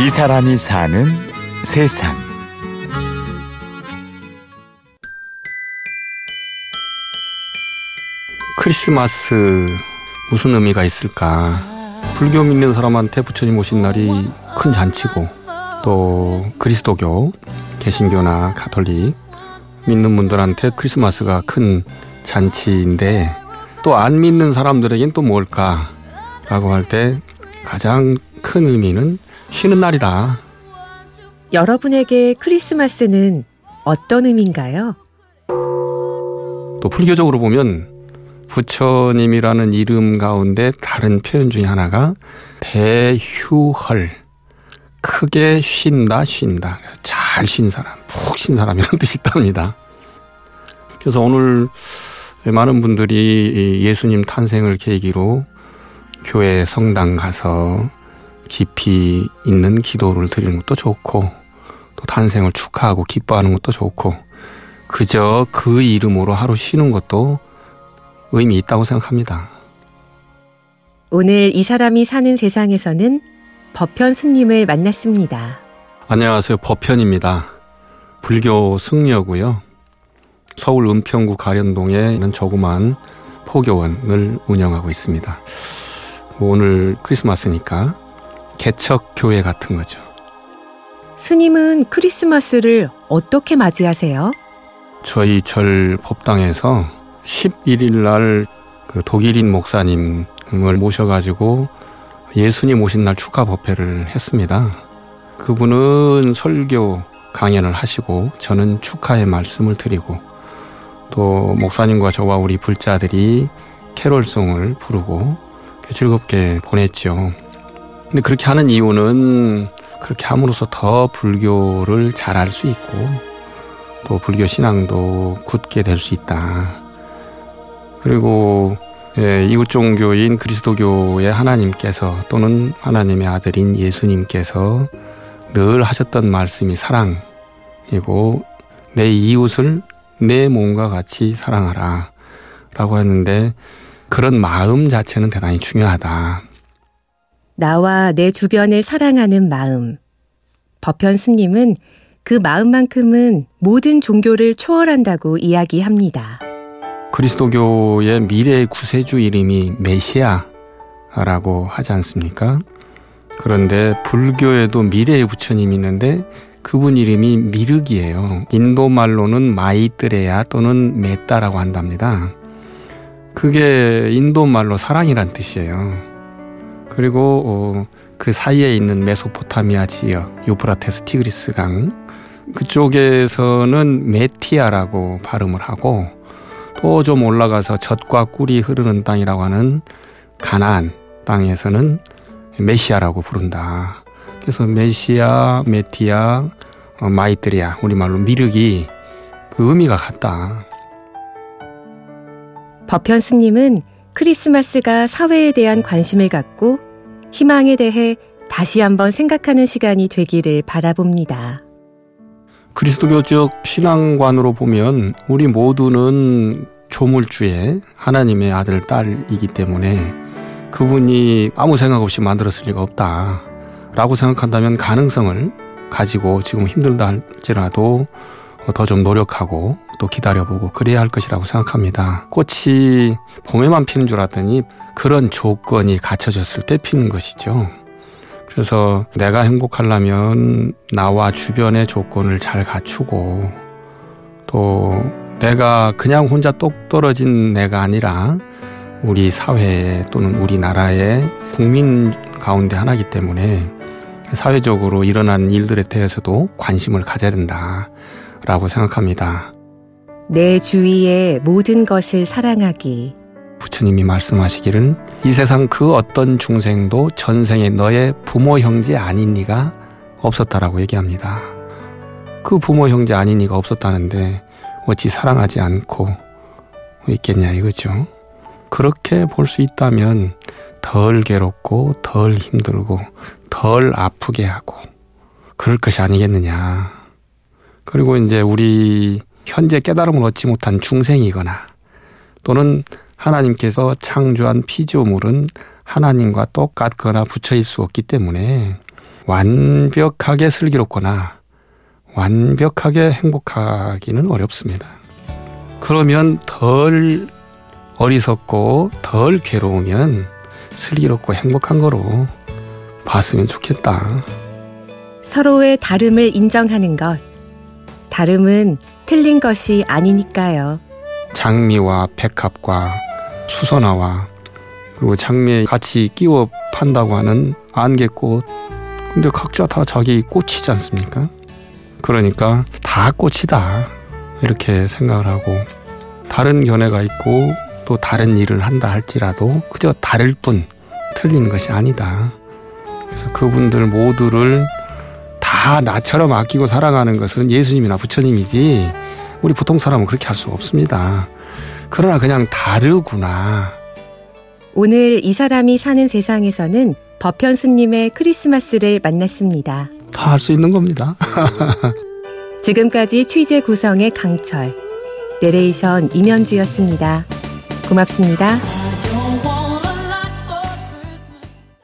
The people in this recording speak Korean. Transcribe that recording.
이 사람이 사는 세상. 크리스마스 무슨 의미가 있을까? 불교 믿는 사람한테 부처님 오신 날이 큰 잔치고 또 그리스도교, 개신교나 가톨릭 믿는 분들한테 크리스마스가 큰 잔치인데 또 안 믿는 사람들에겐 또 뭘까? 라고 할 때 가장 큰 의미는 쉬는 날이다. 여러분에게 크리스마스는 어떤 의미인가요? 또 불교적으로 보면 부처님이라는 이름 가운데 다른 표현 중에 하나가 배휴헐 크게 쉰다 쉰다 잘 쉰 사람 푹 쉰 사람이라는 뜻이 있답니다. 그래서 오늘 많은 분들이 예수님 탄생을 계기로 교회 성당 가서 깊이 있는 기도를 드리는 것도 좋고 또 탄생을 축하하고 기뻐하는 것도 좋고 그저 그 이름으로 하루 쉬는 것도 의미 있다고 생각합니다. 오늘 이 사람이 사는 세상에서는 법현 스님을 만났습니다. 안녕하세요. 법현입니다. 불교 승려고요. 서울 은평구 가련동에 있는 조그만 포교원을 운영하고 있습니다. 뭐 오늘 크리스마스니까 개척 교회 같은 거죠. 스님은 크리스마스를 어떻게 맞이하세요? 저희 절 법당에서 11일 날 그 독일인 목사님을 모셔가지고 예수님 오신 날 축하 법회를 했습니다. 그분은 설교 강연을 하시고 저는 축하의 말씀을 드리고 또 목사님과 저와 우리 불자들이 캐롤송을 부르고 즐겁게 보냈죠. 근데 그렇게 하는 이유는 그렇게 함으로써 더 불교를 잘 알 수 있고 또 불교 신앙도 굳게 될 수 있다. 그리고 예, 이웃 종교인 그리스도교의 하나님께서 또는 하나님의 아들인 예수님께서 늘 하셨던 말씀이 사랑이고 내 이웃을 내 몸과 같이 사랑하라 라고 했는데 그런 마음 자체는 대단히 중요하다. 나와 내 주변을 사랑하는 마음. 법현 스님은 그 마음만큼은 모든 종교를 초월한다고 이야기합니다. 그리스도교의 미래의 구세주 이름이 메시아라고 하지 않습니까? 그런데 불교에도 미래의 부처님이 있는데 그분 이름이 미륵이에요. 인도 말로는 마이뜨레야 또는 메따라고 한답니다. 그게 인도 말로 사랑이란 뜻이에요. 그리고 어, 그 사이에 있는 메소포타미아 지역, 유프라테스 티그리스 강 그쪽에서는 메티아라고 발음을 하고 또 좀 올라가서 젖과 꿀이 흐르는 땅이라고 하는 가나안 땅에서는 메시아라고 부른다. 그래서 메시아, 메티아, 어, 마이트리아 우리말로 미륵이 그 의미가 같다. 법현 스님은 크리스마스가 사회에 대한 관심을 갖고 희망에 대해 다시 한번 생각하는 시간이 되기를 바라봅니다. 그리스도교적 신앙관으로 보면 우리 모두는 조물주의 하나님의 아들, 딸이기 때문에 그분이 아무 생각 없이 만들었을 리가 없다. 라고 생각한다면 가능성을 가지고 지금 힘들다 할지라도 더 좀 노력하고 또 기다려보고 그래야 할 것이라고 생각합니다. 꽃이 봄에만 피는 줄 알았더니 그런 조건이 갖춰졌을 때 피는 것이죠. 그래서 내가 행복하려면 나와 주변의 조건을 잘 갖추고 또 내가 그냥 혼자 똑 떨어진 내가 아니라 우리 사회 또는 우리나라의 국민 가운데 하나이기 때문에 사회적으로 일어나는 일들에 대해서도 관심을 가져야 된다라고 생각합니다. 내 주위의 모든 것을 사랑하기. 부처님이 말씀하시기를 이 세상 그 어떤 중생도 전생에 너의 부모 형제 아닌 니가 없었다라고 얘기합니다. 그 부모 형제 아닌 니가 없었다는데 어찌 사랑하지 않고 있겠냐 이거죠. 그렇게 볼 수 있다면 덜 괴롭고 덜 힘들고 덜 아프게 하고 그럴 것이 아니겠느냐. 그리고 이제 우리 현재 깨달음을 얻지 못한 중생이거나 또는 하나님께서 창조한 피조물은 하나님과 똑같거나 붙여일 수 없기 때문에 완벽하게 슬기롭거나 완벽하게 행복하기는 어렵습니다. 그러면 덜 어리석고 덜 괴로우면 슬기롭고 행복한 거로 봤으면 좋겠다. 서로의 다름을 인정하는 것. 다름은 틀린 것이 아니니까요. 장미와 백합과 수선화와 그리고 장미에 같이 끼워 판다고 하는 안개꽃. 근데 각자 다 자기 꽃이지 않습니까? 그러니까 다 꽃이다. 이렇게 생각을 하고 다른 견해가 있고 또 다른 일을 한다 할지라도 그저 다를 뿐 틀린 것이 아니다. 그래서 그분들 모두를 다 나처럼 아끼고 사랑하는 것은 예수님이나 부처님이지 우리 보통 사람은 그렇게 할수 없습니다. 그러나 그냥 다르구나. 오늘 이 사람이 사는 세상에서는 법현 스님의 크리스마스를 만났습니다. 다 할 수 있는 겁니다. 지금까지 취재 구성의 강철, 내레이션 임현주였습니다. 고맙습니다.